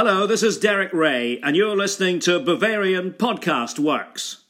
Hello, this is Derek Ray, and you're listening to Bavarian Podcast Works.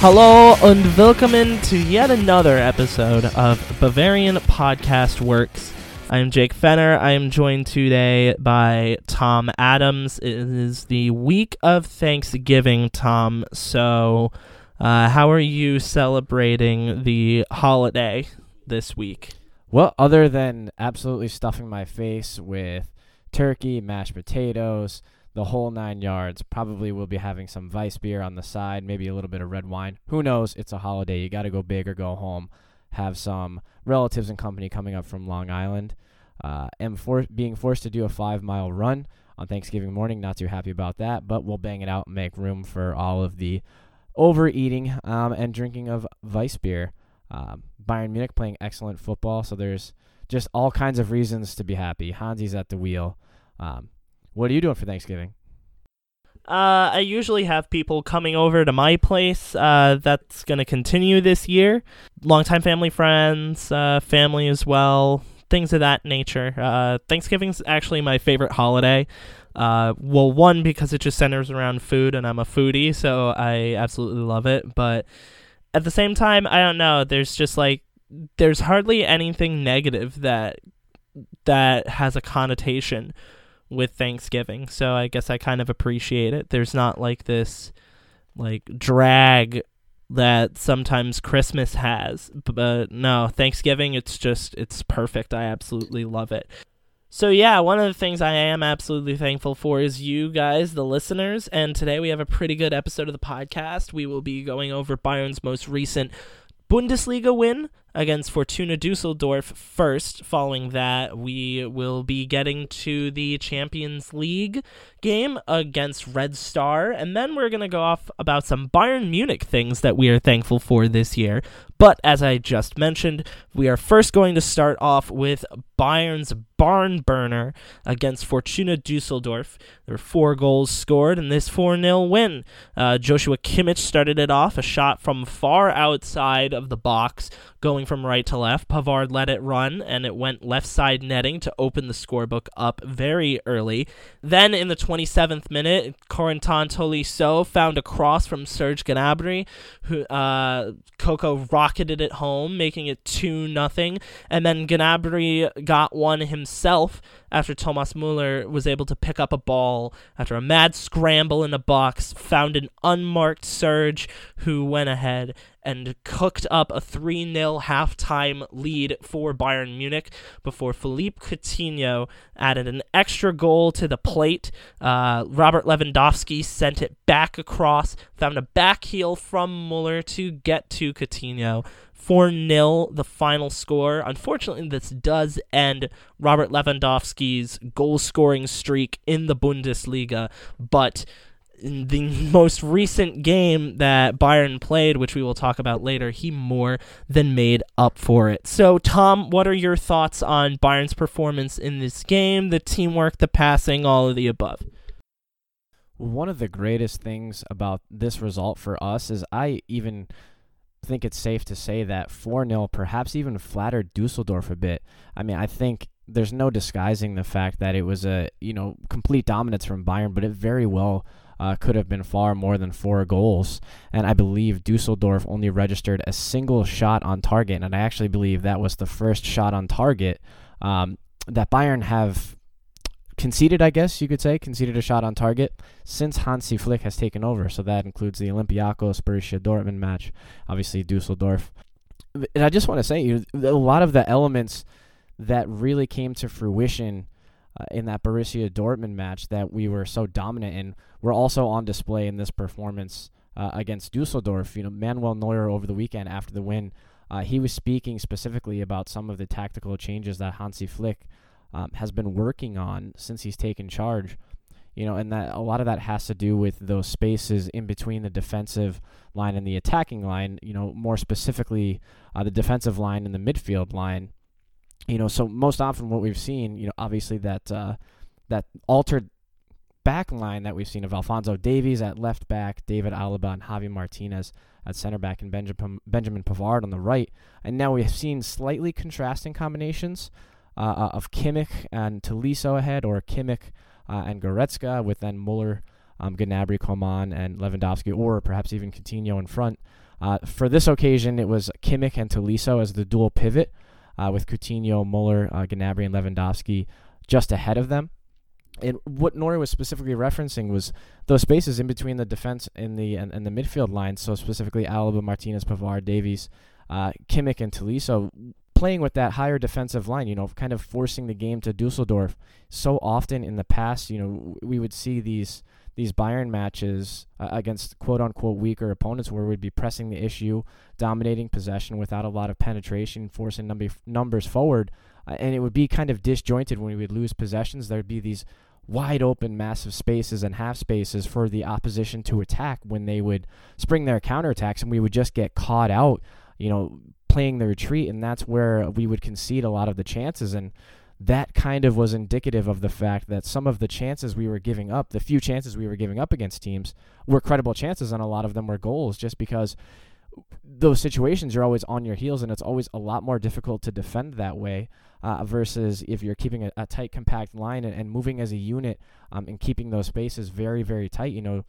Hello and welcome to yet another episode of Bavarian Podcast Works. I am Jake Fenner. I am joined today by Tom Adams. It is the week of Thanksgiving, Tom. So, uh, how are you celebrating the holiday this week? Well, other than absolutely stuffing my face with turkey, mashed potatoes, the whole nine yards. Probably will be having some Weiss beer on the side, maybe a little bit of red wine. Who knows? It's a holiday. You got to go big or go home. Have some relatives and company coming up from Long Island. Uh, am for- being forced to do a five mile run on Thanksgiving morning. Not too happy about that, but we'll bang it out and make room for all of the overeating um, and drinking of Weiss beer. Um, Bayern Munich playing excellent football, so there's just all kinds of reasons to be happy. Hansi's at the wheel. Um, what are you doing for Thanksgiving? Uh, I usually have people coming over to my place. Uh, that's going to continue this year. Longtime family friends, uh, family as well, things of that nature. Uh, Thanksgiving's actually my favorite holiday. Uh, well, one, because it just centers around food and I'm a foodie, so I absolutely love it. But at the same time, I don't know. There's just like, there's hardly anything negative that that has a connotation with Thanksgiving. So I guess I kind of appreciate it. There's not like this like drag that sometimes Christmas has. But no, Thanksgiving it's just it's perfect. I absolutely love it. So yeah, one of the things I am absolutely thankful for is you guys, the listeners, and today we have a pretty good episode of the podcast. We will be going over Bayern's most recent Bundesliga win against Fortuna Dusseldorf first. Following that, we will be getting to the Champions League game against Red Star, and then we're going to go off about some Bayern Munich things that we are thankful for this year. But as I just mentioned, we are first going to start off with Bayern's barn burner against Fortuna Dusseldorf. There were four goals scored in this 4 0 win. Uh, Joshua Kimmich started it off, a shot from far outside of the box, going from right to left. Pavard let it run, and it went left side netting to open the scorebook up very early. Then in the 27th minute, Corentin Tolisso found a cross from Serge Gnabry, who uh, Coco rocketed it home, making it 2 nothing. And then Gnabry got one himself after Thomas Muller was able to pick up a ball after a mad scramble in the box, found an unmarked Serge who went ahead and cooked up a 3 0 halftime lead for Bayern Munich before Philippe Coutinho added an extra goal to the plate. Uh, Robert Lewandowski sent it back across, found a back heel from Muller to get to Coutinho. 4 0, the final score. Unfortunately, this does end Robert Lewandowski's goal scoring streak in the Bundesliga, but in the most recent game that Bayern played, which we will talk about later, he more than made up for it. So, Tom, what are your thoughts on Bayern's performance in this game, the teamwork, the passing, all of the above? One of the greatest things about this result for us is I even think it's safe to say that 4 0 perhaps even flattered Dusseldorf a bit. I mean, I think there's no disguising the fact that it was a, you know, complete dominance from Bayern, but it very well uh, could have been far more than four goals. And I believe Dusseldorf only registered a single shot on target. And I actually believe that was the first shot on target um, that Bayern have conceded, I guess you could say, conceded a shot on target since Hansi Flick has taken over. So that includes the Olympiacos Borussia Dortmund match, obviously Dusseldorf. And I just want to say, a lot of the elements that really came to fruition uh, in that Borussia Dortmund match that we were so dominant in were also on display in this performance uh, against Dusseldorf. You know, Manuel Neuer over the weekend after the win, uh, he was speaking specifically about some of the tactical changes that Hansi Flick um, has been working on since he's taken charge. You know, and that a lot of that has to do with those spaces in between the defensive line and the attacking line. You know, more specifically, uh, the defensive line and the midfield line. You know, so most often what we've seen, you know, obviously that uh, that altered back line that we've seen of Alphonso Davies at left back, David Alaba and Javi Martinez at center back, and Benjamin Benjamin Pavard on the right. And now we've seen slightly contrasting combinations uh, uh of Kimmich and Tolisso ahead, or Kimmich uh, and Goretzka, with then Muller, um, Gnabry, Coman, and Lewandowski, or perhaps even Coutinho in front. Uh, for this occasion, it was Kimmich and Tolisso as the dual pivot, uh, with Coutinho, Muller, uh, Gnabry, and Lewandowski just ahead of them. And what Neuer was specifically referencing was those spaces in between the defense and the and, and the midfield lines. So specifically, Alaba, Martinez, Pavard, Davies, uh, Kimmich, and Tolisso playing with that higher defensive line. You know, kind of forcing the game to Dusseldorf. So often in the past, you know, we would see these these Bayern matches uh, against quote unquote weaker opponents where we'd be pressing the issue, dominating possession without a lot of penetration, forcing number, numbers forward. Uh, and it would be kind of disjointed when we would lose possessions. There'd be these wide open, massive spaces and half spaces for the opposition to attack when they would spring their counterattacks, and we would just get caught out, you know, playing the retreat, and that's where we would concede a lot of the chances. And that kind of was indicative of the fact that some of the chances we were giving up, the few chances we were giving up against teams, were credible chances, and a lot of them were goals, just because those situations you're always on your heels, and it's always a lot more difficult to defend that way uh, versus if you're keeping a, a tight, compact line and, and, moving as a unit um, and keeping those spaces very, very tight. You know,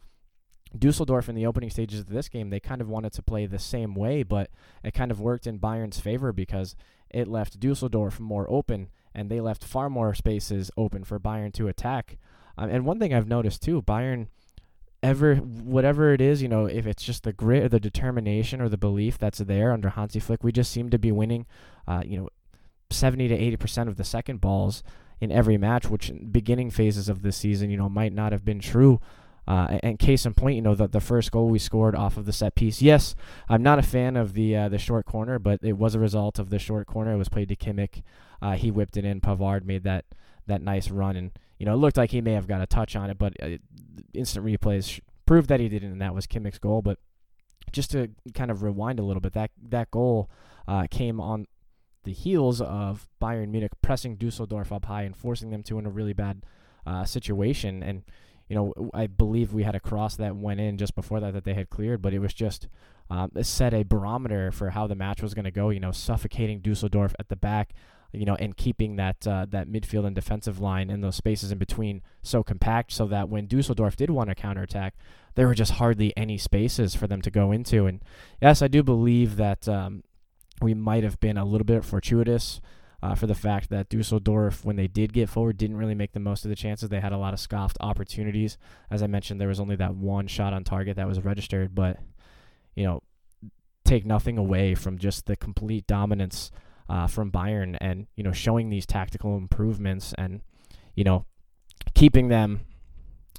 Dusseldorf in the opening stages of this game, they kind of wanted to play the same way, but it kind of worked in Bayern's favor because it left Dusseldorf more open and they left far more spaces open for Bayern to attack. Um, and one thing I've noticed too, Bayern ever whatever it is, you know, if it's just the grit or the determination or the belief that's there under Hansi Flick, we just seem to be winning. Uh, you know, 70 to 80 percent of the second balls in every match, which in beginning phases of this season, you know, might not have been true. Uh, and case in point, you know, the, the first goal we scored off of the set piece. Yes, I'm not a fan of the uh, the short corner, but it was a result of the short corner. It was played to Kimmich. Uh, he whipped it in. Pavard made that that nice run, and you know, it looked like he may have got a touch on it, but uh, instant replays proved that he didn't, and that was Kimmich's goal. But just to kind of rewind a little bit, that that goal uh, came on the heels of Bayern Munich pressing Dusseldorf up high and forcing them to in a really bad uh, situation. And you know, I believe we had a cross that went in just before that that they had cleared, but it was just um, set a barometer for how the match was going to go. You know, suffocating Dusseldorf at the back, you know, and keeping that uh, that midfield and defensive line and those spaces in between so compact, so that when Dusseldorf did want to counterattack, there were just hardly any spaces for them to go into. And yes, I do believe that um, we might have been a little bit fortuitous uh, for the fact that Dusseldorf, when they did get forward, didn't really make the most of the chances. They had a lot of scoffed opportunities. As I mentioned, there was only that one shot on target that was registered, but you know, take nothing away from just the complete dominance uh, from Bayern and you know showing these tactical improvements and you know keeping them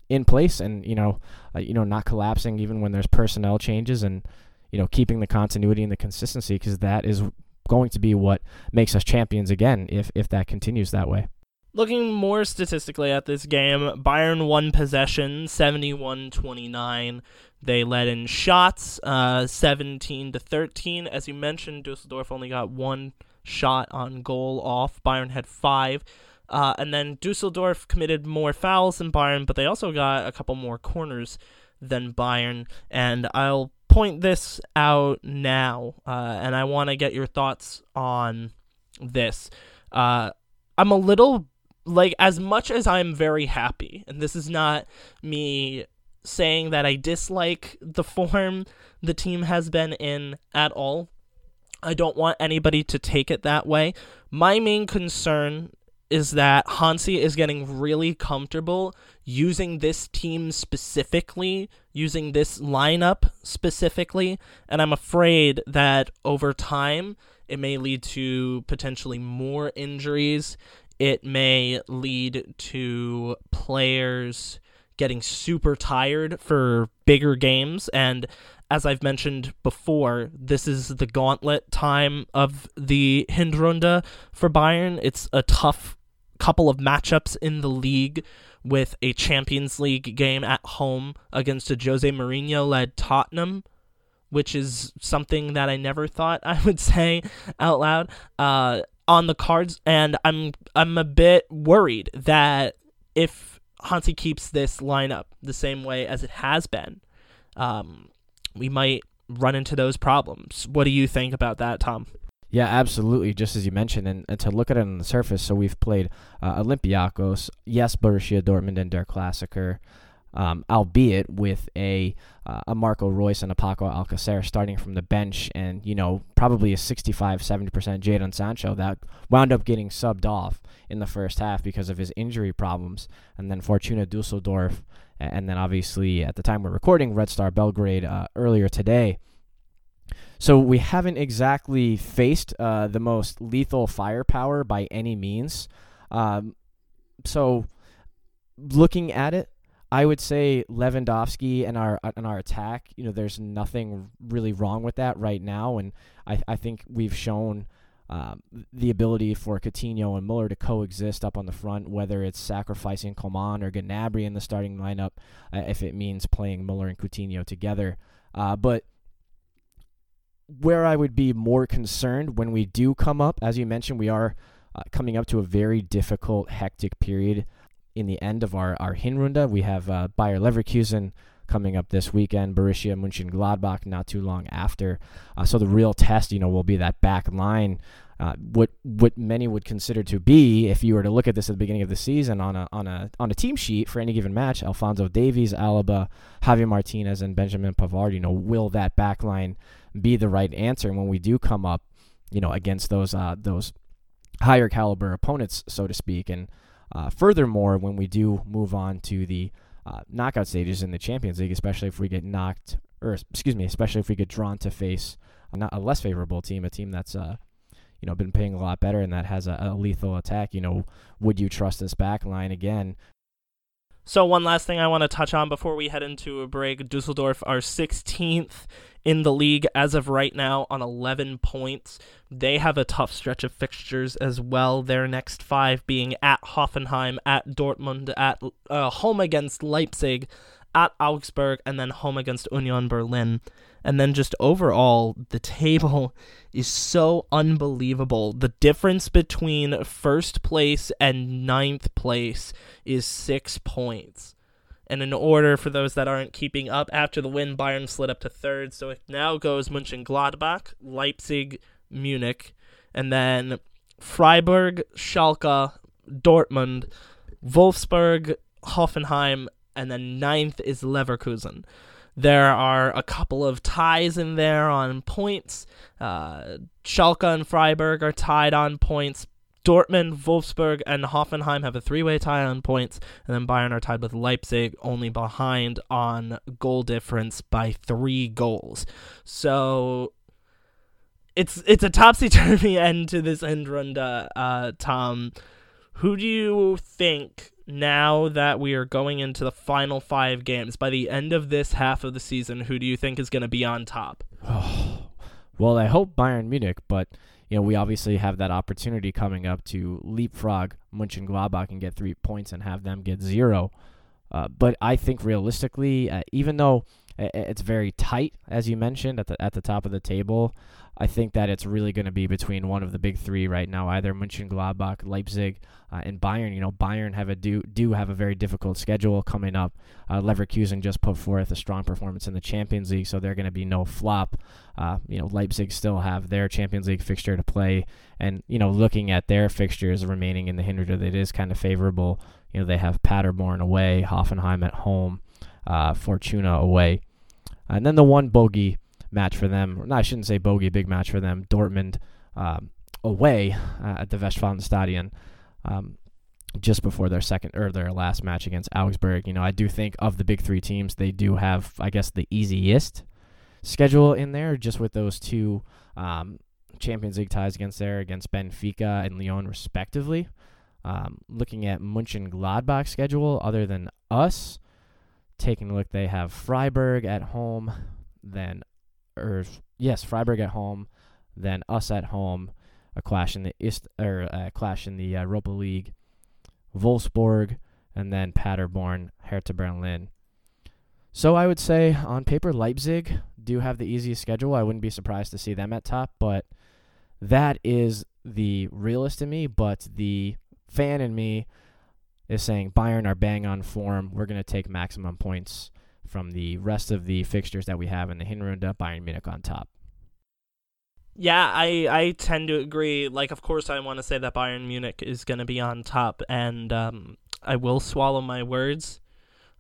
in place and you know uh, you know not collapsing even when there's personnel changes and you know, keeping the continuity and the consistency because that is going to be what makes us champions again if if that continues that way. Looking more statistically at this game, Bayern won possession 71-29. They led in shots uh, 17 to 13. As you mentioned, Dusseldorf only got one shot on goal off. Bayern had five. Uh, and then Dusseldorf committed more fouls than Bayern, but they also got a couple more corners than Bayern. And I'll point this out now, uh, and I want to get your thoughts on this. Uh, I'm a little like as much as I'm very happy, and this is not me saying that I dislike the form the team has been in at all. I don't want anybody to take it that way. My main concern is that Hansi is getting really comfortable using this team specifically, using this lineup specifically, and I'm afraid that over time it may lead to potentially more injuries. It may lead to players getting super tired for bigger games and as I've mentioned before, this is the gauntlet time of the Hinrunde for Bayern. It's a tough couple of matchups in the league with a Champions League game at home against a Jose Mourinho led Tottenham, which is something that I never thought I would say out loud. Uh, on the cards, and I'm I'm a bit worried that if Hansi keeps this lineup the same way as it has been, um, we might run into those problems. What do you think about that, Tom? Yeah, absolutely. Just as you mentioned, and, and to look at it on the surface, so we've played uh, Olympiacos, yes, Borussia Dortmund and Der Klassiker, um, albeit with a uh, a Marco Reus and a Paco Alcacer starting from the bench, and you know probably a 65, 70 percent Jadon Sancho that wound up getting subbed off in the first half because of his injury problems, and then Fortuna Dusseldorf, and then obviously at the time we're recording Red Star Belgrade uh, earlier today. So we haven't exactly faced uh, the most lethal firepower by any means. Um, so looking at it, I would say Lewandowski and our and our attack. You know, there's nothing really wrong with that right now, and I I think we've shown. Um, the ability for Coutinho and Muller to coexist up on the front, whether it's sacrificing Coman or Gnabry in the starting lineup, uh, if it means playing Muller and Coutinho together. Uh, but where I would be more concerned when we do come up, as you mentioned, we are uh, coming up to a very difficult, hectic period in the end of our, our Hinrunde. We have uh, Bayer Leverkusen coming up this weekend, Borussia Mönchengladbach not too long after. Uh, so the real test, you know, will be that back line. Uh, what what many would consider to be, if you were to look at this at the beginning of the season on a on a on a team sheet for any given match, Alphonso Davies, Alaba, Javier Martinez, and Benjamin Pavard. You know, will that back line be the right answer when we do come up, you know, against those uh, those higher caliber opponents, so to speak, and uh, furthermore, when we do move on to the uh, knockout stages in the Champions League, especially if we get knocked, or excuse me, especially if we get drawn to face a, not a less favorable team, a team that's uh, you know been paying a lot better and that has a, a lethal attack. You know, would you trust this back line again? So one last thing I want to touch on before we head into a break: Dusseldorf are 16th in the league as of right now on 11 points. They have a tough stretch of fixtures as well. Their next five being at Hoffenheim, at Dortmund, at uh, home against Leipzig, at Augsburg, and then home against Union Berlin. And then just overall, the table is so unbelievable. The difference between first place and ninth place is six points. And in order for those that aren't keeping up, after the win, Bayern slid up to third. So it now goes Mönchengladbach, Leipzig, Munich, and then Freiburg, Schalke, Dortmund, Wolfsburg, Hoffenheim, and then ninth is Leverkusen. There are a couple of ties in there on points. Uh, Schalke and Freiburg are tied on points. Dortmund, Wolfsburg, and Hoffenheim have a three way tie on points, and then Bayern are tied with Leipzig, only behind on goal difference by three goals. So it's it's a topsy turvy end to this end run, uh, Tom. Who do you think now that we are going into the final five games by the end of this half of the season? Who do you think is going to be on top? well, I hope Bayern Munich, but you know, we obviously have that opportunity coming up to leapfrog Mönchengladbach and get three points and have them get zero. Uh, but I think realistically, uh, even though it's very tight, as you mentioned at the at the top of the table, I think that it's really going to be between one of the big three right now, either Mönchengladbach, Leipzig, uh, and Bayern. You know, Bayern have a do do have a very difficult schedule coming up. Uh, Leverkusen just put forth a strong performance in the Champions League, so they're going to be no flop. Uh, you know, Leipzig still have their Champions League fixture to play, and you know, looking at their fixtures remaining in the Hinrunde, it is kind of favorable. You know, they have Paderborn away, Hoffenheim at home, uh, Fortuna away, and then the one bogey match for them. No, I shouldn't say bogey, big match for them. Dortmund um, away uh, at the Westfalenstadion. Um, just before their second or their last match against Augsburg, you know, I do think of the big three teams, they do have, I guess, the easiest schedule in there, just with those two um, Champions League ties against there against Benfica and Lyon, respectively. Um, looking at Mönchengladbach schedule, other than us, taking a look, they have Freiburg at home, then or yes, Freiburg at home, then us at home, a clash in the Ist or a clash in the uh, Europa League, Wolfsburg, and then Paderborn, Hertha Berlin. So I would say on paper Leipzig do have the easiest schedule. I wouldn't be surprised to see them at top, but that is the realist in me, but the fan in me is saying Bayern are bang on form. We're going to take maximum points from the rest of the fixtures that we have in the Hinrunde. Bayern Munich on top. Yeah, I, I tend to agree. Like, of course, I want to say that Bayern Munich is going to be on top, and um, I will swallow my words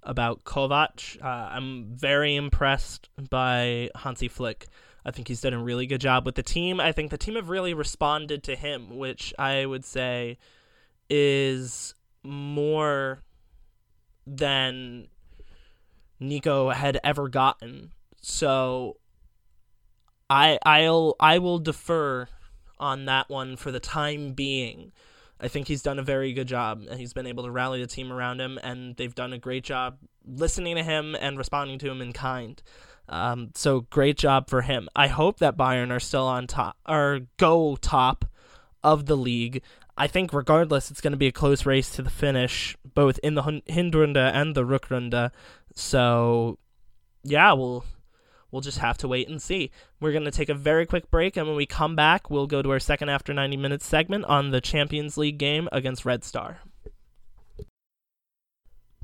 about Kovac. Uh, I'm very impressed by Hansi Flick. I think he's done a really good job with the team. I think the team have really responded to him, which I would say is more than Niko had ever gotten. So I I'll I will defer on that one for the time being. I think he's done a very good job and he's been able to rally the team around him and they've done a great job listening to him and responding to him in kind. Um, so great job for him. I hope that Bayern are still on top or go top of the league. I think regardless, it's going to be a close race to the finish, both in the Hinrunde and the Rückrunde. So, yeah, we'll we'll just have to wait and see. We're going to take a very quick break, and when we come back, we'll go to our second after 90 minutes segment on the Champions League game against Red Star.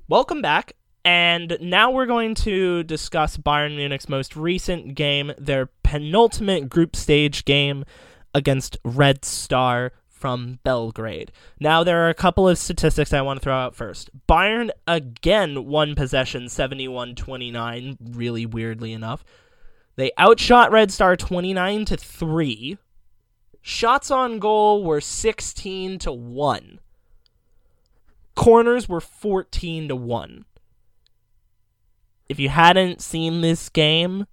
Welcome back. And now we're going to discuss Bayern Munich's most recent game, their penultimate group stage game against Red Star from Belgrade. Now, there are a couple of statistics I want to throw out first. Bayern again won possession 71 29, really weirdly enough. They outshot Red Star 29 to 3. Shots on goal were 16 to 1. Corners were 14 to 1. If you hadn't seen this game,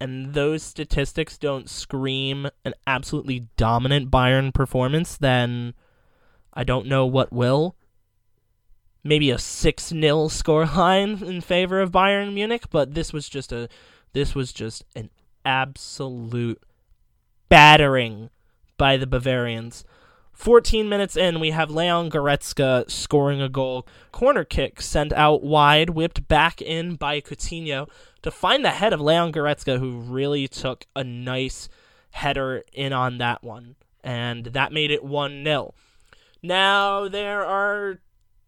and those statistics don't scream an absolutely dominant Bayern performance, then I don't know what will. Maybe a 6 0 scoreline in favor of Bayern Munich, but this was just a this was just an absolute battering by the Bavarians. 14 minutes in, we have Leon Goretzka scoring a goal. Corner kick sent out wide, whipped back in by Coutinho to find the head of Leon Goretzka, who really took a nice header in on that one. And that made it 1 0. Now, there are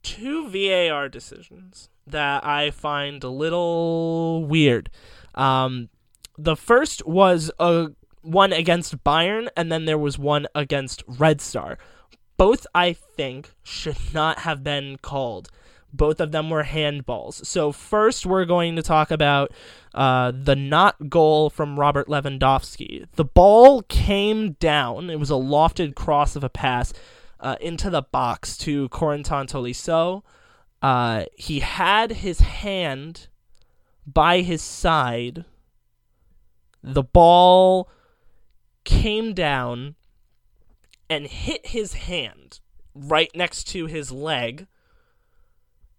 two VAR decisions that I find a little weird. Um, the first was a one against Bayern, and then there was one against Red Star. Both, I think, should not have been called. Both of them were handballs. So, first, we're going to talk about uh, the not goal from Robert Lewandowski. The ball came down, it was a lofted cross of a pass uh, into the box to Corentin Tolisso. Uh, he had his hand by his side. The ball came down and hit his hand right next to his leg.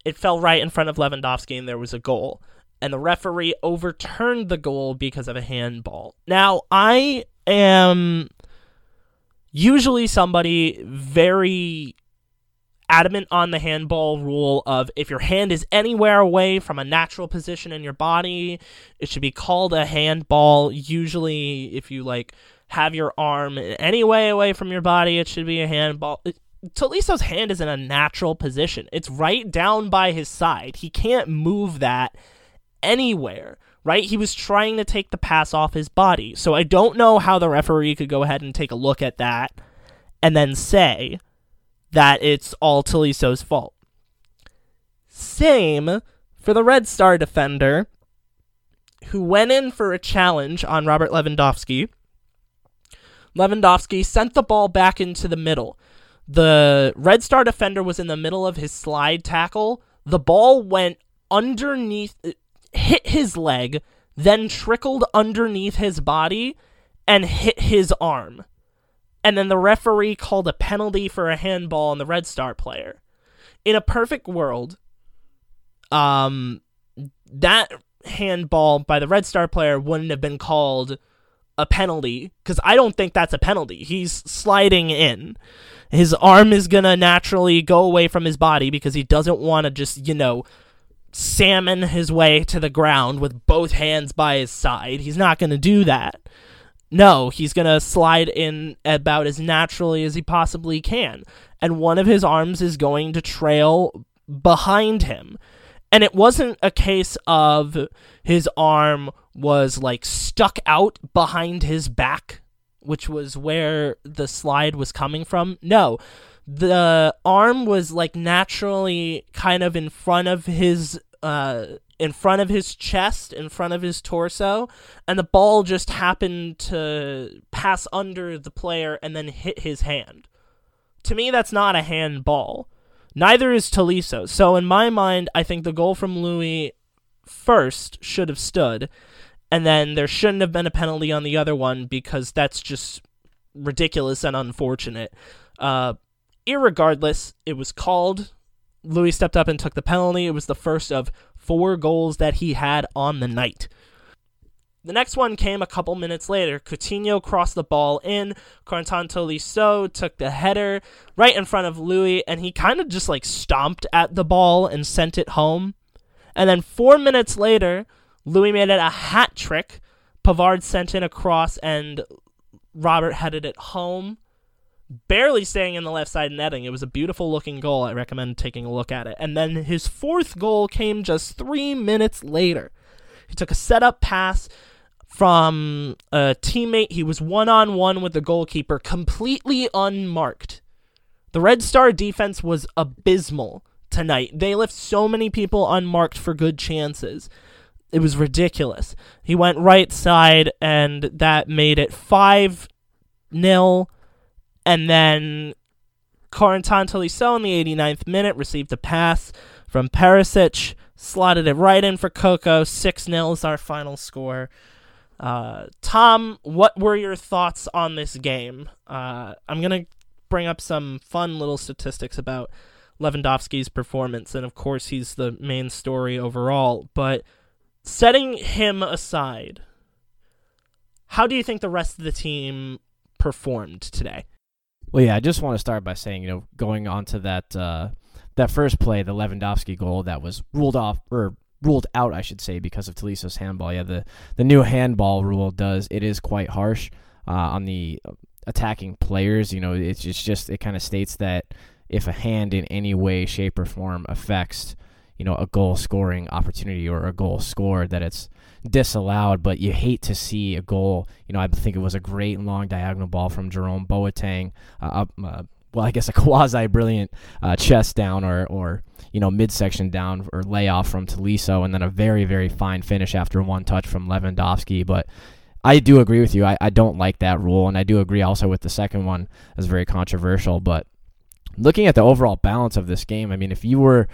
It fell right in front of Lewandowski, and there was a goal. And the referee overturned the goal because of a handball. Now, I am usually somebody very adamant on the handball rule of if your hand is anywhere away from a natural position in your body, it should be called a handball. Usually, if you like have your arm any way away from your body, it should be a handball. Tolisso's hand is in a natural position. It's right down by his side. He can't move that anywhere, right? He was trying to take the pass off his body. So I don't know how the referee could go ahead and take a look at that and then say that it's all Tolisso's fault. Same for the Red Star defender who went in for a challenge on Robert Lewandowski Lewandowski sent the ball back into the middle. The Red Star defender was in the middle of his slide tackle. The ball went underneath, hit his leg, then trickled underneath his body and hit his arm. And then the referee called a penalty for a handball on the Red Star player. In a perfect world, um, that handball by the Red Star player wouldn't have been called a penalty because I don't think that's a penalty. He's sliding in. His arm is going to naturally go away from his body because he doesn't want to just, you know, salmon his way to the ground with both hands by his side. He's not going to do that. No, he's going to slide in about as naturally as he possibly can. And one of his arms is going to trail behind him. And it wasn't a case of his arm was like stuck out behind his back, which was where the slide was coming from. No, the arm was like naturally kind of in front of his uh in front of his chest, in front of his torso, and the ball just happened to pass under the player and then hit his hand. To me, that's not a handball. Neither is Tolisso. So in my mind, I think the goal from Lewy first should have stood, and then there shouldn't have been a penalty on the other one because that's just ridiculous and unfortunate. Uh, irregardless, it was called. Lewy stepped up and took the penalty. It was the first of four goals that he had on the night. The next one came a couple minutes later. Coutinho crossed the ball in. Corentin Tolisso took the header right in front of Lewy, and he kind of just like stomped at the ball and sent it home. And then four minutes later, Lewy made it a hat trick. Pavard sent in a cross, and Robert headed it home, barely staying in the left side netting. It was a beautiful looking goal. I recommend taking a look at it. And then his fourth goal came just three minutes later. He took a setup pass from a teammate. He was one on one with the goalkeeper, completely unmarked. The Red Star defense was abysmal tonight. They left so many people unmarked for good chances. It was ridiculous. He went right side, and that made it 5 0. And then Corentin Tolisso in the 89th minute received a pass from Perisic, slotted it right in for Coco. 6 0 is our final score. Uh, Tom, what were your thoughts on this game? Uh, I'm going to bring up some fun little statistics about Lewandowski's performance, and of course, he's the main story overall. But setting him aside, how do you think the rest of the team performed today? Well, yeah, I just want to start by saying, you know, going on to that uh, that first play, the Lewandowski goal that was ruled off or ruled out, I should say, because of Tolisso's handball. Yeah, the the new handball rule does it is quite harsh uh, on the attacking players. You know, it's it's just it kind of states that if a hand in any way, shape, or form affects you know a goal scoring opportunity or a goal scored that it's disallowed but you hate to see a goal you know i think it was a great long diagonal ball from jerome boateng uh, up uh, well i guess a quasi brilliant uh, chest down or or you know midsection down or layoff from Tolisso and then a very very fine finish after one touch from Lewandowski but I do agree with you. I, I don't like that rule, and I do agree also with the second one as very controversial. But looking at the overall balance of this game, I mean, if you were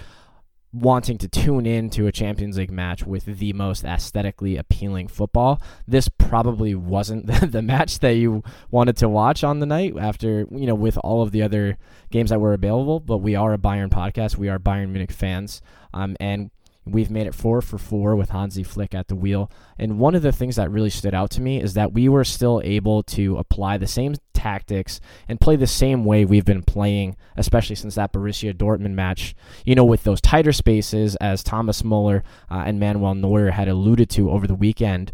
wanting to tune in to a Champions League match with the most aesthetically appealing football, this probably wasn't the, match that you wanted to watch on the night after, you know, with all of the other games that were available. But we are a Bayern podcast. We are Bayern Munich fans. Um, and We've made it four for four with Hansi Flick at the wheel. And one of the things that really stood out to me is that we were still able to apply the same tactics and play the same way we've been playing, especially since that Borussia Dortmund match, you know, with those tighter spaces, as Thomas Muller uh, and Manuel Neuer had alluded to over the weekend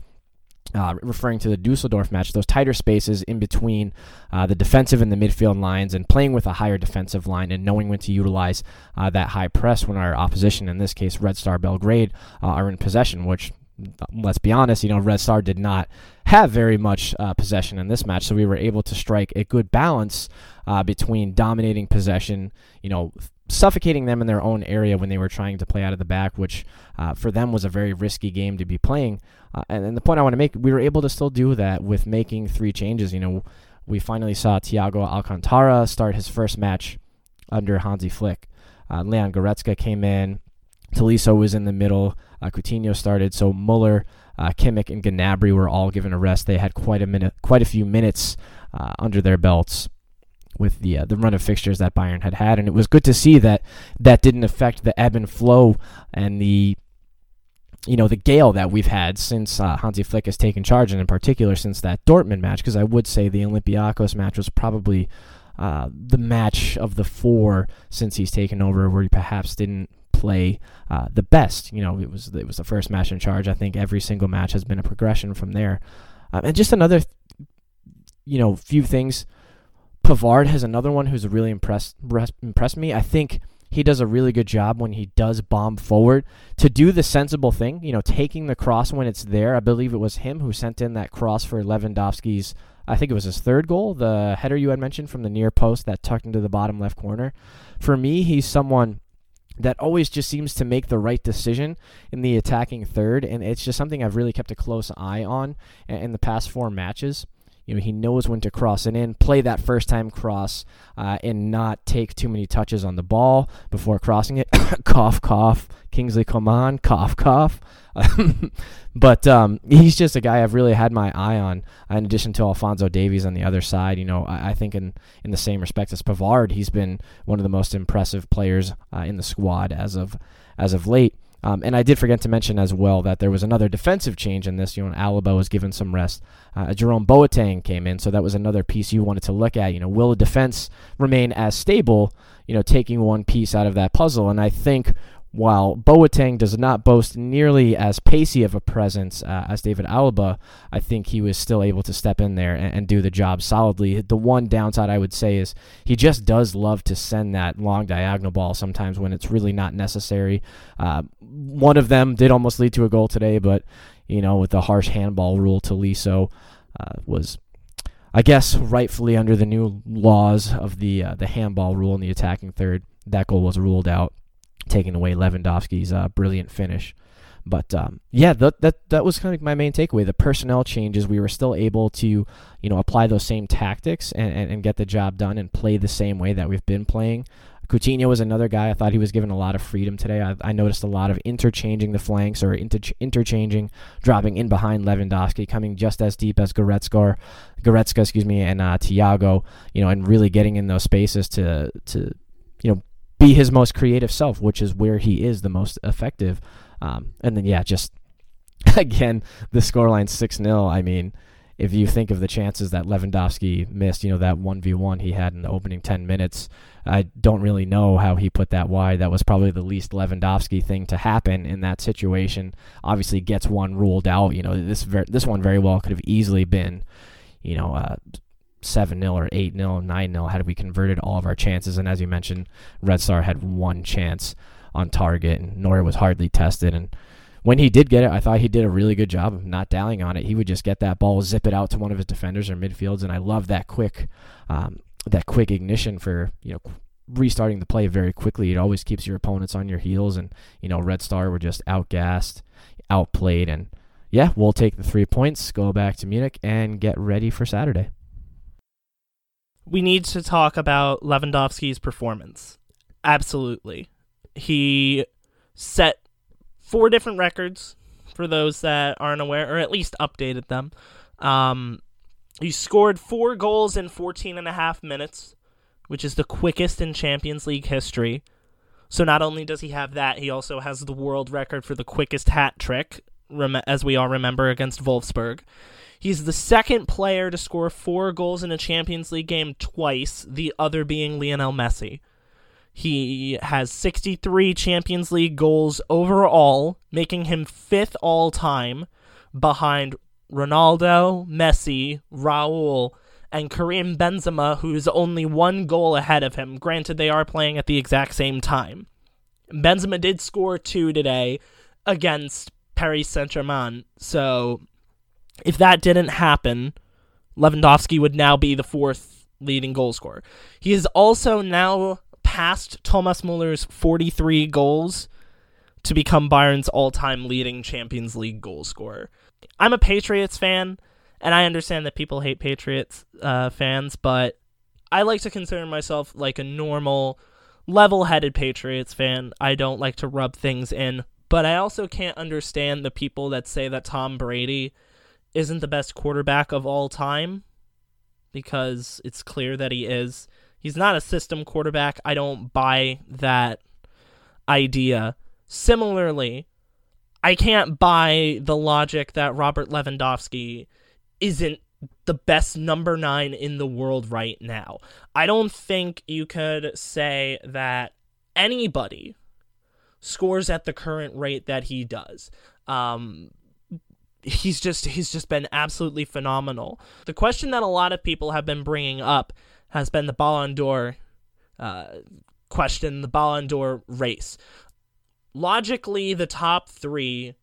uh, referring to the Dusseldorf match, those tighter spaces in between uh, the defensive and the midfield lines, and playing with a higher defensive line and knowing when to utilize uh, that high press when our opposition, in this case Red Star Belgrade, uh, are in possession. Which, let's be honest, you know Red Star did not have very much uh, possession in this match, so we were able to strike a good balance uh, between dominating possession, you know, suffocating them in their own area when they were trying to play out of the back, which uh, for them was a very risky game to be playing. Uh, and, and, the point I want to make, we were able to still do that with making three changes. You know, we finally saw Thiago Alcantara start his first match under Hansi Flick. Uh, Leon Goretzka came in. Tolisso was in the middle. Uh, Coutinho started. So Muller, uh, Kimmich, and Gnabry were all given a rest. They had quite a minute, quite a few minutes uh, under their belts with the uh, the run of fixtures that Bayern had had, and it was good to see that that didn't affect the ebb and flow and the you know the gale that we've had since uh, Hansi Flick has taken charge, and in particular since that Dortmund match, because I would say the Olympiacos match was probably uh, the match of the four since he's taken over where he perhaps didn't play uh, the best. You know, it was it was the first match in charge. I think every single match has been a progression from there, uh, and just another you know, few things. Pavard has another one who's really impressed impressed me. I think he does a really good job when he does bomb forward to do the sensible thing, you know, taking the cross when it's there. I believe it was him who sent in that cross for Lewandowski's, I think it was his third goal, the header you had mentioned from the near post that tucked into the bottom left corner. For me, he's someone that always just seems to make the right decision in the attacking third, and it's just something I've really kept a close eye on in the past four matches. You know, he knows when to cross it in, play that first time cross, uh, and not take too many touches on the ball before crossing it. cough, cough. Kingsley Coman, cough, cough. but um, he's just a guy I've really had my eye on. In addition to Alphonso Davies on the other side, you know, I, I think in in the same respect as Pavard, he's been one of the most impressive players uh, in the squad as of as of late. Um, and I did forget to mention as well that there was another defensive change in this. You know, Alaba was given some rest. Uh, Jerome Boateng came in, so that was another piece you wanted to look at. You know, will the defense remain as stable? You know, taking one piece out of that puzzle, and I think while Boateng does not boast nearly as pacey of a presence uh, as David Alaba, I think he was still able to step in there and, and, do the job solidly. The one downside I would say is he just does love to send that long diagonal ball sometimes when it's really not necessary. Uh, one of them did almost lead to a goal today, but you know, with the harsh handball rule, Tolisso uh, was I guess rightfully under the new laws of the uh, the handball rule in the attacking third, that goal was ruled out taking away Lewandowski's uh, brilliant finish. But um, yeah, that, that that was kind of my main takeaway. The personnel changes, we were still able to, you know, apply those same tactics and, and, and get the job done and play the same way that we've been playing. Coutinho was another guy. I thought he was given a lot of freedom today. I, I noticed a lot of interchanging the flanks or inter- interchanging, dropping in behind Lewandowski, coming just as deep as Goretzka, Goretzka, excuse me, and uh, Thiago. You know, and really getting in those spaces to to you know be his most creative self, which is where he is the most effective. Um, and then, yeah, just again, the scoreline 6 0. I mean, if you think of the chances that Lewandowski missed, you know, that 1v1 he had in the opening 10 minutes, I don't really know how he put that wide. That was probably the least Lewandowski thing to happen in that situation. Obviously, gets one ruled out. You know, this ver- this one very well could have easily been, you know, uh, 7 0 or 8 0, 9 0 had we converted all of our chances. And as you mentioned, Red Star had one chance on target, and Neuer was hardly tested. And when he did get it, I thought he did a really good job of not dallying on it. He would just get that ball, zip it out to one of his defenders or midfields, and I love that quick, um, that quick ignition for you know restarting the play very quickly. It always keeps your opponents on your heels, and you know Red Star were just outgassed, outplayed, and yeah, we'll take the three points, go back to Munich, and get ready for Saturday we need to talk about Lewandowski's performance. Absolutely. He set four different records for those that aren't aware, or at least updated them. Um, he scored four goals in 14 and a half minutes, which is the quickest in Champions League history. So not only does he have that, he also has the world record for the quickest hat trick, as we all remember, against Wolfsburg. He's the second player to score four goals in a Champions League game twice, the other being Lionel Messi. He has 63 Champions League goals overall, making him fifth all time behind Ronaldo, Messi, Raul, and Karim Benzema, who's only one goal ahead of him. Granted, they are playing at the exact same time. Benzema did score two today against Paris Saint Germain, so if that didn't happen, Lewandowski would now be the fourth leading goal scorer. He is also now past Thomas Muller's 43 goals to become Bayern's all-time leading Champions League goal scorer. I'm a Patriots fan, and I understand that people hate Patriots uh, fans, but I like to consider myself like a normal, level-headed Patriots fan. I don't like to rub things in, but I also can't understand the people that say that Tom Brady isn't the best quarterback of all time because it's clear that he is. He's not a system quarterback. I don't buy that idea. Similarly, I can't buy the logic that Robert Lewandowski isn't the best number nine in the world right now. I don't think you could say that anybody scores at the current rate that he does. Um, he's just he's just been absolutely phenomenal. The question that a lot of people have been bringing up has been the Ballon d'Or uh, question, the Ballon d'Or race. Logically, the top three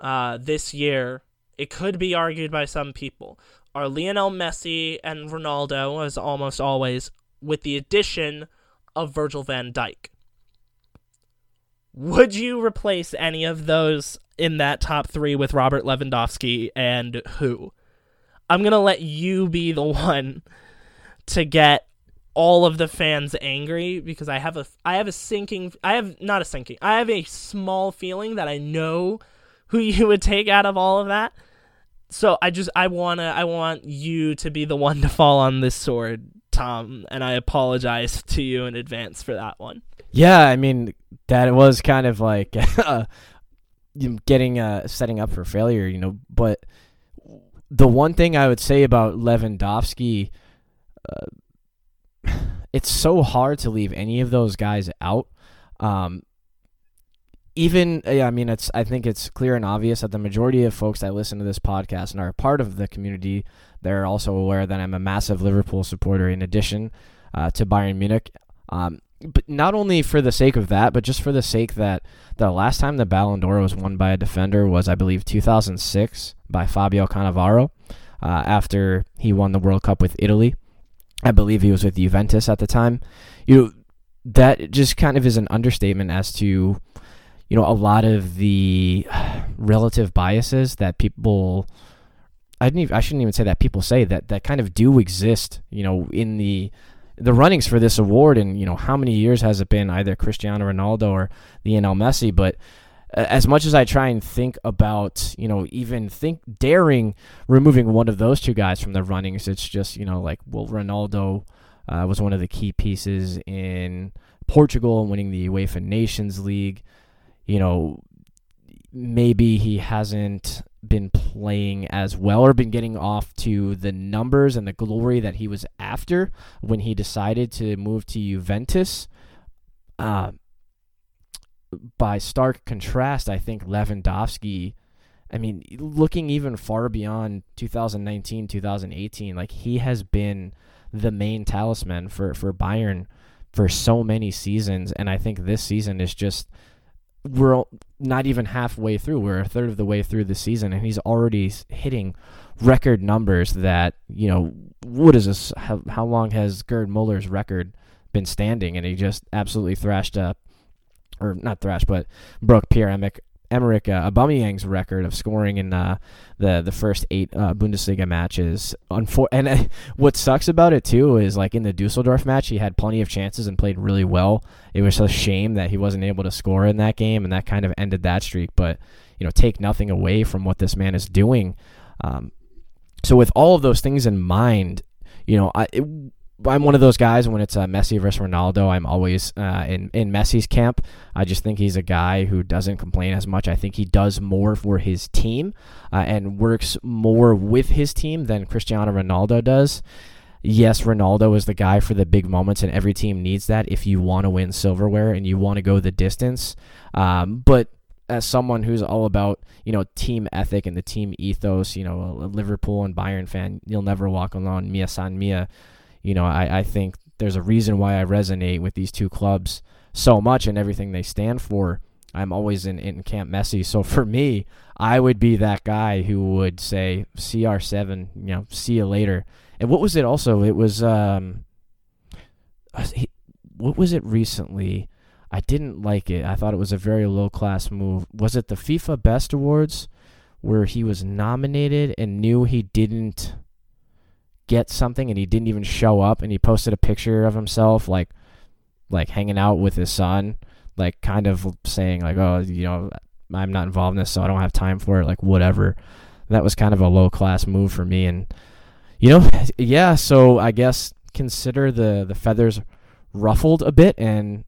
uh, this year, it could be argued by some people, are Lionel Messi and Ronaldo, as almost always, with the addition of Virgil van Dijk. Would you replace any of those in that top three with Robert Lewandowski and who? I'm gonna let you be the one to get all of the fans angry because I have a I have a sinking I have not a sinking I have a small feeling that I know who you would take out of all of that. So I just I wanna I want you to be the one to fall on this sword, Tom, and I apologize to you in advance for that one. Yeah, I mean that was kind of like getting uh setting up for failure, you know. But the one thing I would say about Lewandowski, uh, it's so hard to leave any of those guys out. Um, even yeah, I mean, it's I think it's clear and obvious that the majority of folks that listen to this podcast and are part of the community, they're also aware that I'm a massive Liverpool supporter. In addition uh, to Bayern Munich, um, but not only for the sake of that, but just for the sake that the last time the Ballon d'Or was won by a defender was, I believe, 2006 by Fabio Cannavaro uh, after he won the World Cup with Italy. I believe he was with Juventus at the time. You know, that just kind of is an understatement as to, you know, a lot of the relative biases that people. I didn't. Even, I shouldn't even say that people say that that kind of do exist. You know, in the the runnings for this award and you know how many years has it been either Cristiano Ronaldo or Lionel Messi but uh, as much as I try and think about you know even think daring removing one of those two guys from the runnings it's just you know like well Ronaldo uh, was one of the key pieces in Portugal winning the UEFA Nations League. You know maybe he hasn't been playing as well or been getting off to the numbers and the glory that he was after when he decided to move to Juventus. Uh, by stark contrast, I think Lewandowski, I mean, looking even far beyond 2019, 2018, like he has been the main talisman for, for Bayern for so many seasons. And I think this season is just we're not even halfway through. We're a third of the way through the season, and he's already hitting record numbers that, you know, what is this? How, how long has Gerd Muller's record been standing? And he just absolutely thrashed up, or not thrashed, but broke Pierre Emerick Emerick uh, Aubameyang's record of scoring in uh, the the first eight uh, Bundesliga matches. Unfor- and uh, what sucks about it too is like in the Dusseldorf match, he had plenty of chances and played really well. It was a shame that he wasn't able to score in that game, and that kind of ended that streak. But you know, take nothing away from what this man is doing. Um, so with all of those things in mind, you know, I, it, I'm one of those guys when it's uh, Messi versus Ronaldo. I'm always uh, in in Messi's camp. I just think he's a guy who doesn't complain as much. I think he does more for his team uh, and works more with his team than Cristiano Ronaldo does. Yes, Ronaldo is the guy for the big moments, and every team needs that if you want to win silverware and you want to go the distance. Um, but as someone who's all about you know team ethic and the team ethos, you know, a Liverpool and Bayern fan, you'll never walk alone. Mia San Mia you know, I, I think there's a reason why I resonate with these two clubs so much and everything they stand for. I'm always in, in Camp Messi. So for me, I would be that guy who would say, CR7, you know, see you later. And what was it also? It was, um, he, what was it recently? I didn't like it. I thought it was a very low class move. Was it the FIFA Best Awards where he was nominated and knew he didn't get something and he didn't even show up and he posted a picture of himself like like hanging out with his son like kind of saying like oh you know I'm not involved in this so I don't have time for it like whatever. That was kind of a low class move for me and you know yeah so I guess consider the the feathers ruffled a bit and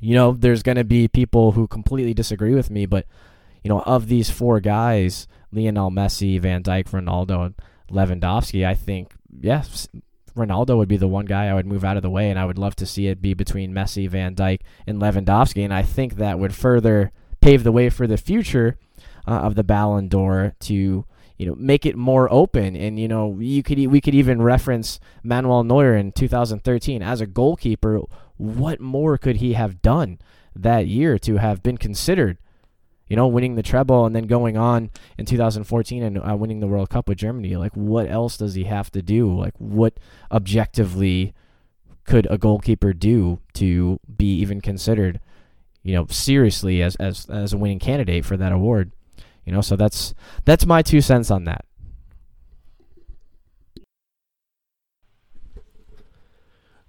you know there's going to be people who completely disagree with me but you know of these four guys Lionel Messi Van Dijk Ronaldo Lewandowski, I think, yes, Ronaldo would be the one guy I would move out of the way, and I would love to see it be between Messi, Van Dijk, and Lewandowski. And I think that would further pave the way for the future uh, of the Ballon d'Or to you know make it more open and you know you could we could even reference Manuel Neuer in 2013 as a goalkeeper what more could he have done that year to have been considered you know winning the treble and then going on in 2014 and uh, winning the World Cup with Germany like what else does he have to do like what objectively could a goalkeeper do to be even considered you know seriously as as as a winning candidate for that award you know, so that's that's my two cents on that.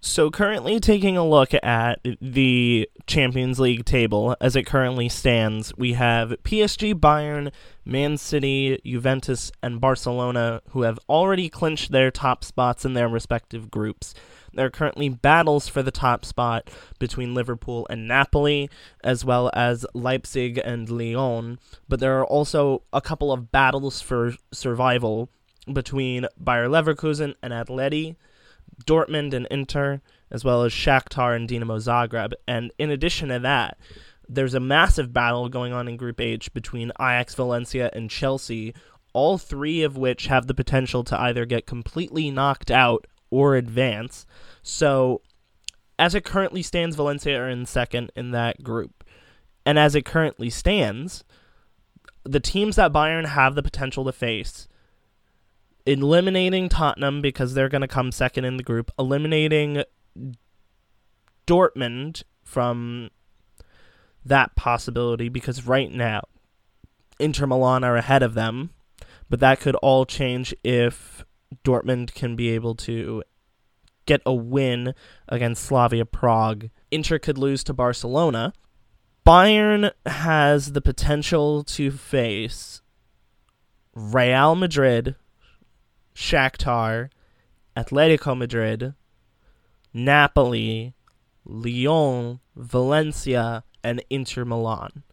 So, currently taking a look at the Champions League table as it currently stands, we have PSG, Bayern, Man City, Juventus, and Barcelona who have already clinched their top spots in their respective groups. There are currently battles for the top spot between Liverpool and Napoli, as well as Leipzig and Lyon, but there are also a couple of battles for survival between Bayer Leverkusen and Atleti, Dortmund and Inter, as well as Shakhtar and Dinamo Zagreb. And in addition to that, there's a massive battle going on in Group H between Ajax Valencia and Chelsea, all three of which have the potential to either get completely knocked out or advance. So, as it currently stands, Valencia are in second in that group. And as it currently stands, the teams that Bayern have the potential to face, eliminating Tottenham because they're going to come second in the group, eliminating Dortmund from that possibility because right now Inter Milan are ahead of them, but that could all change if Dortmund can be able to get a win against Slavia Prague. Inter could lose to Barcelona. Bayern has the potential to face Real Madrid, Shakhtar, Atletico Madrid, Napoli, Lyon, Valencia, and Inter Milan.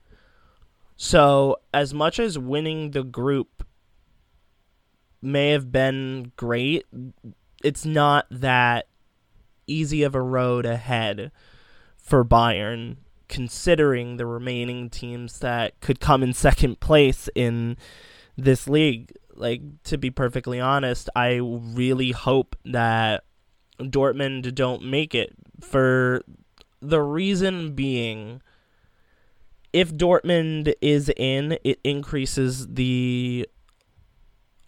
So, as much as winning the group may have been great, it's not that easy of a road ahead for Bayern considering the remaining teams that could come in second place in this league. Like to be perfectly honest, I really hope that Dortmund don't make it for the reason being if Dortmund is in, it increases the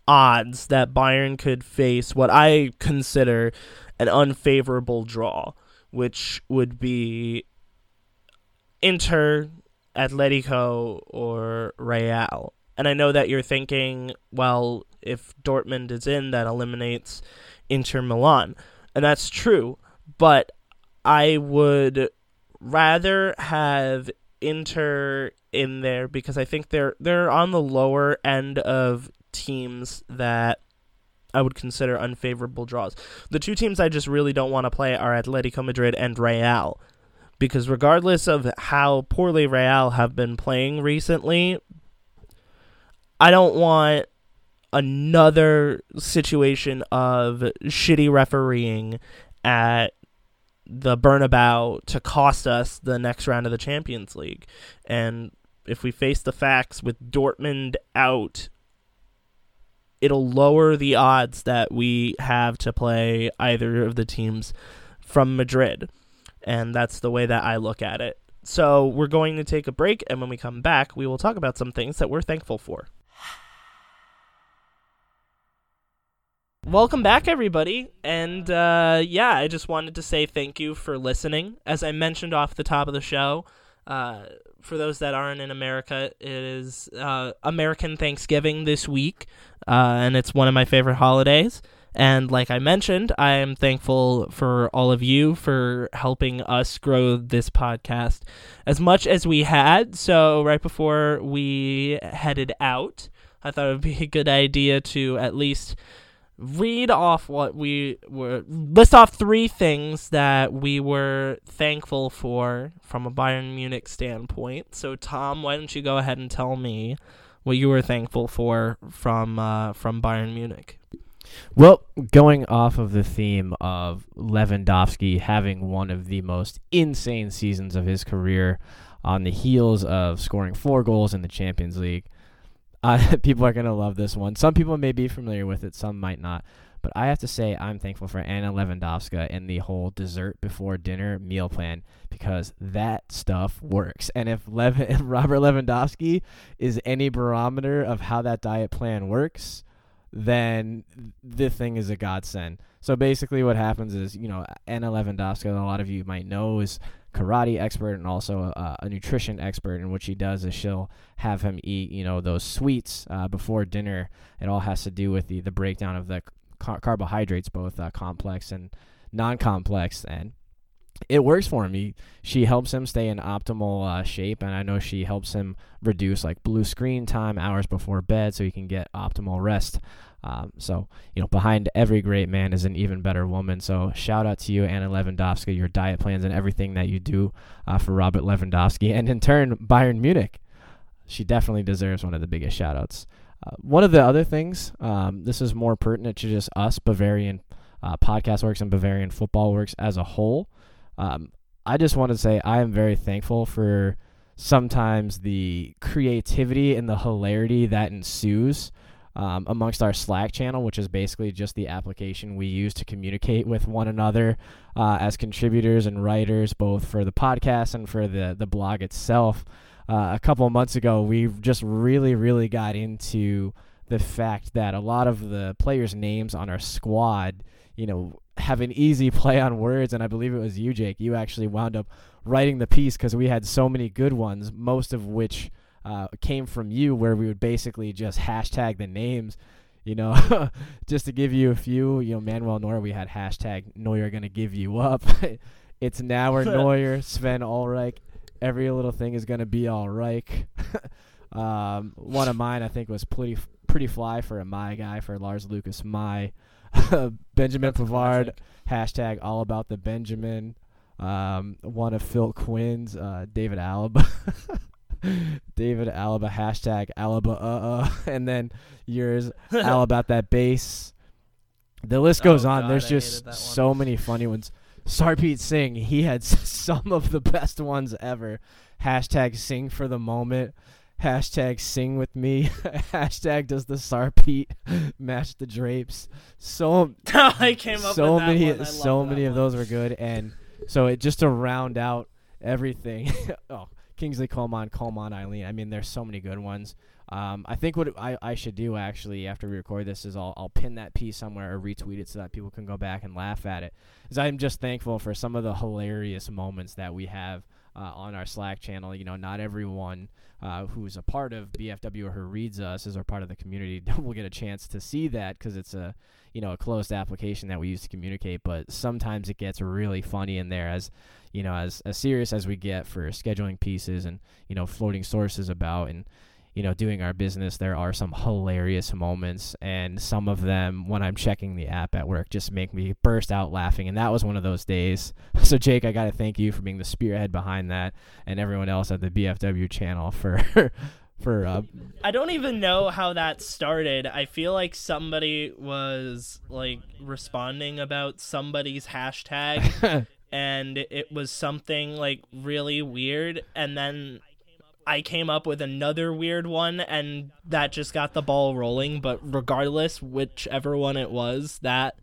odds that Bayern could face what I consider an unfavorable draw, which would be Inter, Atletico, or Real. And I know that you're thinking, well, if Dortmund is in, that eliminates Inter Milan. And that's true, but I would rather have Inter in there because I think they're they're on the lower end of teams that I would consider unfavorable draws. The two teams I just really don't want to play are Atletico Madrid and Real. Because regardless of how poorly Real have been playing recently, I don't want another situation of shitty refereeing at the Bernabéu to cost us the next round of the Champions League. And if we face the facts with Dortmund out it'll lower the odds that we have to play either of the teams from Madrid. And that's the way that I look at it. So we're going to take a break, and when we come back, we will talk about some things that we're thankful for. Welcome back, everybody. And uh, yeah, I just wanted to say thank you for listening. As I mentioned off the top of the show, uh, for those that aren't in America, it is uh, American Thanksgiving this week, uh, and it's one of my favorite holidays. And like I mentioned, I am thankful for all of you for helping us grow this podcast as much as we had. So, right before we headed out, I thought it would be a good idea to at least read off what we were list off three things that we were thankful for from a Bayern Munich standpoint. So Tom, why don't you go ahead and tell me what you were thankful for from uh, from Bayern Munich? Well, going off of the theme of Lewandowski having one of the most insane seasons of his career on the heels of scoring four goals in the Champions League, Uh, people are gonna love this one. Some people may be familiar with it, some might not. But I have to say, I'm thankful for Anna Lewandowska and the whole dessert before dinner meal plan because that stuff works. And if, Robert Lewandowski is any barometer of how that diet plan works, then the thing is a godsend. So basically, what happens is, you know, Anna Lewandowska, a lot of you might know, is karate expert and also a, a nutrition expert. And what she does is she'll have him eat, you know, those sweets uh, before dinner. It all has to do with the the breakdown of the car- carbohydrates, both uh, complex and non-complex, and it works for him. He, she helps him stay in optimal uh, shape, and I know she helps him reduce like blue screen time hours before bed, so he can get optimal rest. Um, so you know, behind every great man is an even better woman. So shout out to you, Anna Lewandowski, your diet plans and everything that you do uh, for Robert Lewandowski, and in turn Bayern Munich. She definitely deserves one of the biggest shout outs. Uh, one of the other things, um, this is more pertinent to just us, Bavarian uh, Podcast Works and Bavarian Football Works as a whole. Um, I just want to say I am very thankful for sometimes the creativity and the hilarity that ensues um, amongst our Slack channel, which is basically just the application we use to communicate with one another uh, as contributors and writers, both for the podcast and for the, the blog itself uh, a couple months ago, we just really, really got into the fact that a lot of the players' names on our squad, you know, have an easy play on words. And I believe it was you, Jake. You actually wound up writing the piece because we had so many good ones, most of which uh, came from you, where we would basically just hashtag the names. You know, just to give you a few, you know, Manuel Neuer, we had hashtag Neuer gonna give you up. it's now or Neuer, Sven Ulreich, every little thing is gonna be all right. um, one of mine I think was pretty pretty fly for a my guy for Lars Lucas my Benjamin Pavard hashtag all about the Benjamin. Um, one of Phil Quinn's uh, David Alaba. David Alaba hashtag Alaba uh uh and then yours all about that bass. The list goes Oh, on. God, There's I just one. so many funny ones. Sarpreet Singh, he had some of the best ones ever. Hashtag sing for the moment. Hashtag sing with me. Hashtag does the Sarpeet match the drapes. So I came up so with that many one. So many that of one. those were good and so it just to round out everything oh Kingsley Coman coleman eileen. I mean there's so many good ones. Um, i think what I, I should do actually after we record this is I'll, I'll pin that piece somewhere or retweet it so that people can go back and laugh at it. Is i'm just thankful for some of the hilarious moments that we have uh, on our slack channel. You know not everyone uh, who's a part of bfw or who reads us is a part of the community will get a chance to see that because it's a you know a closed application that we use to communicate but sometimes it gets really funny in there as you know as as serious as we get for scheduling pieces and you know floating sources about. And you know doing our business there are some hilarious moments and some of them when i'm checking the app at work just make me burst out laughing and that was one of those days so jake i got to thank you for being the spearhead behind that and everyone else at the bfw channel for for uh, I don't even know how that started. I feel like somebody was like responding about somebody's hashtag and it was something like really weird and then I came up with another weird one and that just got the ball rolling, but regardless whichever one it was, that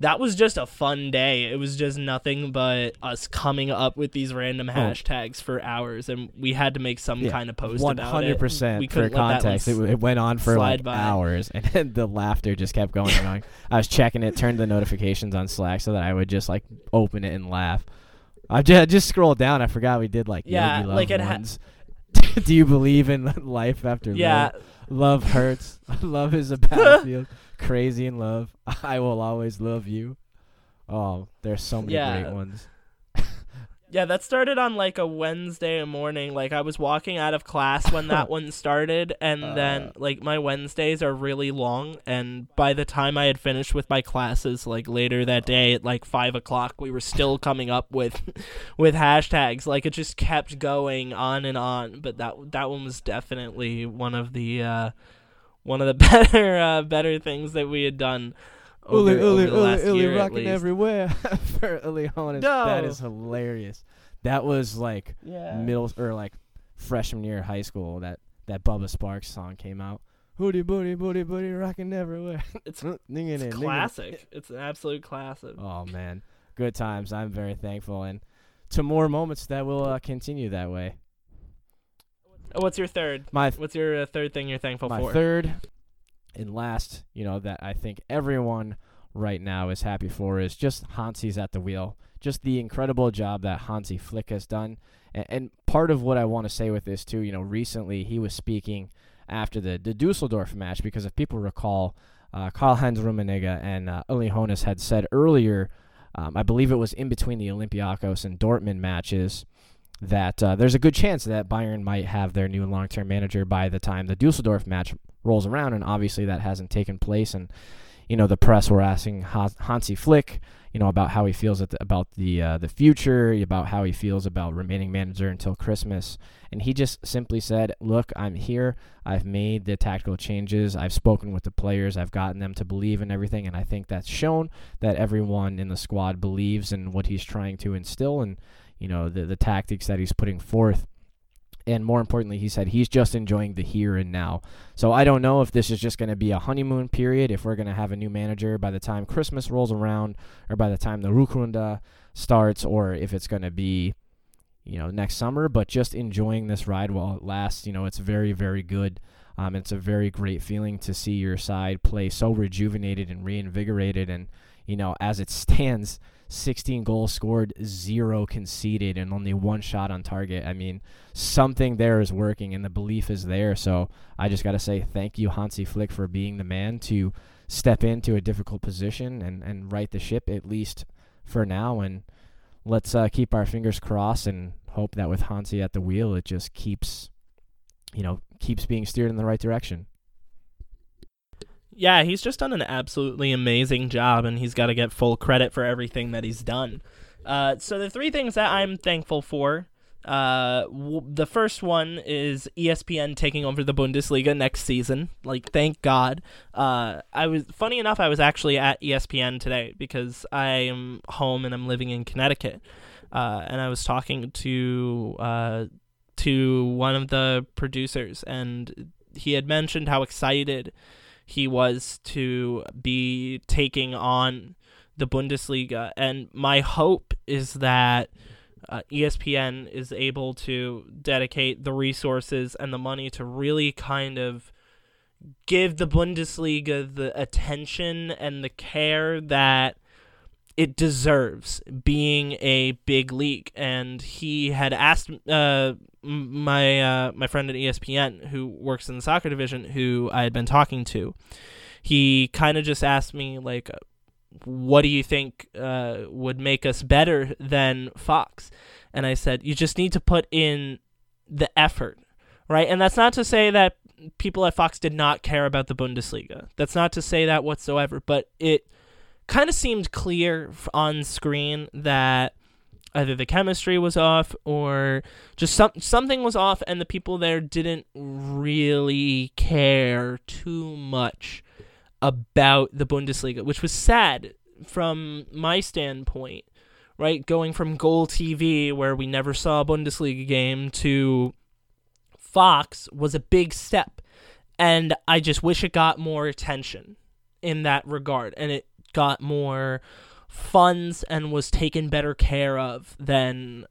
that was just a fun day. It was just nothing but us coming up with these random oh. hashtags for hours, and we had to make some Yeah, kind of post One about hundred it. for couldn't let that context. It, it went on for like by. hours, and then the laughter just kept going and going. I was checking it, turned the notifications on Slack so that I would just like open it and laugh. I just, just scrolled down. I forgot we did like Yeah, Love like it ha- ones. Do you believe in life after Yeah, love? Love hurts. love is a battlefield. Crazy in love. I will always love you. Oh, there's so many Yeah. great ones. Yeah. That started on like a Wednesday morning. Like I was walking out of class when that one started, and Uh. then like my Wednesdays are really long. And by the time I had finished with my classes, like later that day at like five o'clock, we were still coming up with with hashtags. Like it just kept going on and on. But that that one was definitely one of the uh, one of the better uh, better things that we had done. Over, Uli, over Uli, the Uli, last Uli year at rocking everywhere for Uli Hoeneß. No. is hilarious. That was like Yeah. middle or like freshman year of high school. That that Bubba Sparxxx song came out. Hootie booty booty booty rocking everywhere. It's, it it's it classic. It's an absolute classic. Oh man, good times. I'm very thankful, and to more moments that will uh, continue that way. What's your third? My What's your uh, third thing you're thankful for? my third and last, you know, that I think everyone right now is happy for is just Hansi's at the wheel. Just the incredible job that Hansi Flick has done. And, and part of what I want to say with this, too, you know, recently he was speaking after the, the Dusseldorf match because if people recall, uh, Karl-Heinz Rummenigge and uh, Uli Hoeneß had said earlier, um, I believe it was in between the Olympiacos and Dortmund matches, that uh, there's a good chance that Bayern might have their new long-term manager by the time the Dusseldorf match rolls around, and obviously that hasn't taken place. And you know, the press were asking Hansi Flick, you know, about how he feels the, about the uh, the future, about how he feels about remaining manager until Christmas, and he just simply said, "Look, I'm here. I've made the tactical changes. I've spoken with the players. I've gotten them to believe in everything, and I think that's shown that everyone in the squad believes in what he's trying to instill and." you know the the tactics that he's putting forth and more importantly he said he's just enjoying the here and now. So i don't know if this is just going to be a honeymoon period if we're going to have a new manager by the time christmas rolls around or by the time the Rückrunde starts or if it's going to be you know next summer but just enjoying this ride while it lasts you know it's very very good. Um, it's a very great feeling to see your side play so rejuvenated and reinvigorated and you know as it stands 16 goals scored, zero conceded, and only one shot on target. I mean, something there is working, and the belief is there. So I just got to say thank you, Hansi Flick, for being the man to step into a difficult position and, and right the ship, at least for now. And let's uh, keep our fingers crossed and hope that with Hansi at the wheel, it just keeps, you know, keeps being steered in the right direction yeah, he's just done an absolutely amazing job, and he's got to get full credit for everything that he's done. Uh, so the three things that I'm thankful for. Uh, w- the first one is ESPN taking over the Bundesliga next season. Like, thank God. Uh, I was funny enough. I was actually at ESPN today because I am home and I'm living in Connecticut, uh, and I was talking to uh, to one of the producers, and he had mentioned how excited he was to be taking on the Bundesliga. And my hope is that uh, ESPN is able to dedicate the resources and the money to really kind of give the Bundesliga the attention and the care that it deserves being a big league. And he had asked uh, my uh, my friend at ESPN who works in the soccer division, who I had been talking to. He kind of just asked me like, "What do you think uh, would make us better than Fox?" And I said, "You just need to put in the effort." Right? And that's not to say that people at Fox did not care about the Bundesliga. That's not to say that whatsoever, but it kind of seemed clear on screen that either the chemistry was off or just some something was off and the people there didn't really care too much about the Bundesliga, which was sad from my standpoint, right? Going from GolTV where we never saw a Bundesliga game to Fox was a big step and I just wish it got more attention in that regard and it got more funds and was taken better care of than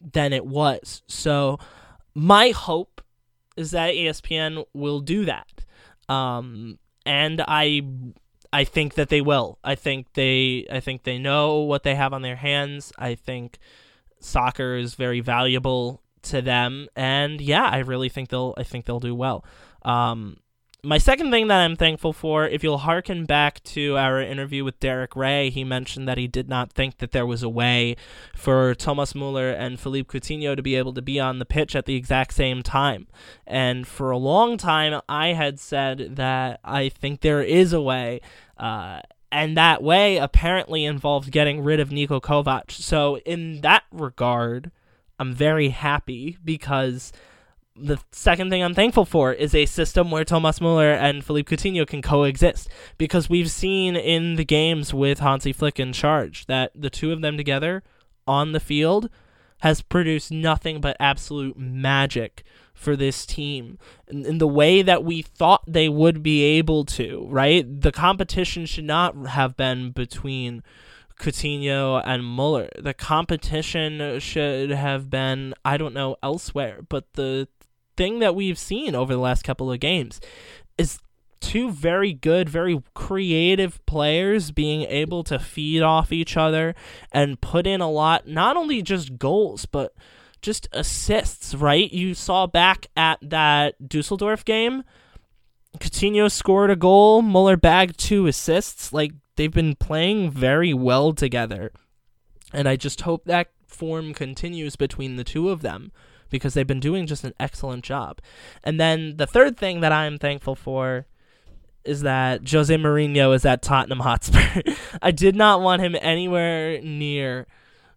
than it was. So my hope is that ESPN will do that. Um, and I I think that they will. I think they I think they know what they have on their hands. I think soccer is very valuable to them and yeah, I really think they'll I think they'll do well. Um, my second thing that I'm thankful for, if you'll hearken back to our interview with Derek Rae, he mentioned that he did not think that there was a way for Thomas Muller and Philippe Coutinho to be able to be on the pitch at the exact same time. And for a long time, I had said that I think there is a way. Uh, and that way apparently involved getting rid of Niko Kovac. So, in that regard, I'm very happy because the second thing I'm thankful for is a system where Thomas Muller and Philippe Coutinho can coexist because we've seen in the games with Hansi Flick in charge that the two of them together on the field has produced nothing but absolute magic for this team in, in, the way that we thought they would be able to, right? The competition should not have been between Coutinho and Muller. The competition should have been, I don't know, elsewhere. But the thing that we've seen over the last couple of games is two very good, very creative players being able to feed off each other and put in a lot, not only just goals, but just assists, right? You saw back at that Dusseldorf game, Coutinho scored a goal, Muller bagged two assists. Like, they've been playing very well together. And I just hope that form continues between the two of them because they've been doing just an excellent job. And then the third thing that I'm thankful for is that Jose Mourinho is at Tottenham Hotspur. I did not want him anywhere near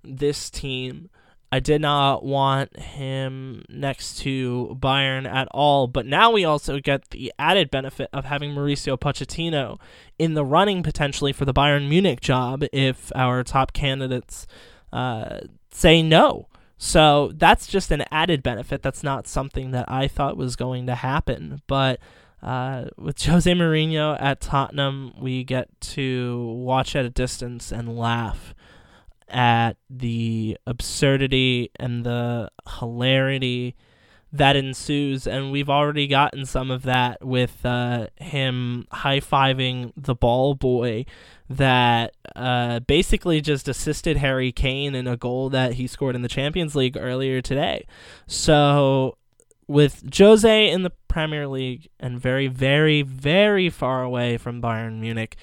this team. I did not want him next to Bayern at all, but now we also get the added benefit of having Mauricio Pochettino in the running potentially for the Bayern Munich job if our top candidates uh, say no. So that's just an added benefit. That's not something that I thought was going to happen, but uh, with Jose Mourinho at Tottenham, we get to watch at a distance and laugh at the absurdity and the hilarity that ensues, and we've already gotten some of that with uh, him high fiving the ball boy that uh, basically just assisted Harry Kane in a goal that he scored in the Champions League earlier today. So with Jose in the Premier League and very, very, very far away from Bayern Munich,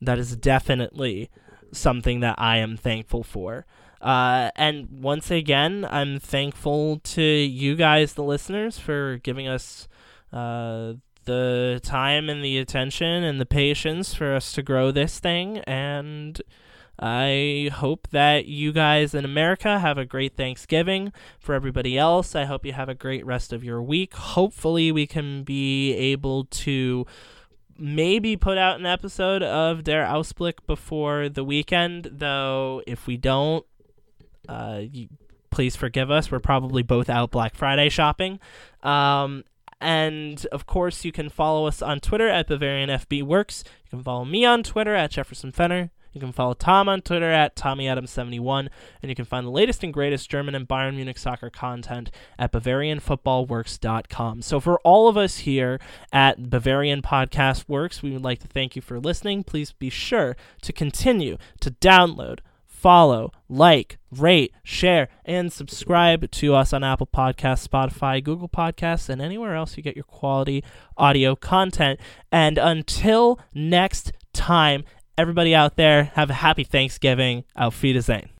that is definitely something that I am thankful for. Uh, and once again, I'm thankful to you guys, the listeners, for giving us uh, the time and the attention and the patience for us to grow this thing. And I hope that you guys in America have a great Thanksgiving. For everybody else, I hope you have a great rest of your week. Hopefully, we can be able to maybe put out an episode of Der Ausblick before the weekend, though if we don't, uh, you, please forgive us. We're probably both out Black Friday shopping. Um, and of course, you can follow us on Twitter at Bavarian FB Works. You can follow me on Twitter at Jefferson Fenner. You can follow Tom on Twitter at TommyAdams71, and you can find the latest and greatest German and Bayern Munich soccer content at BavarianFootballWorks.com. So, for all of us here at Bavarian Podcast Works, we would like to thank you for listening. Please be sure to continue to download, follow, like, rate, share, and subscribe to us on Apple Podcasts, Spotify, Google Podcasts, and anywhere else you get your quality audio content. And until next time, everybody out there, have a happy Thanksgiving. Auf Wiedersehen.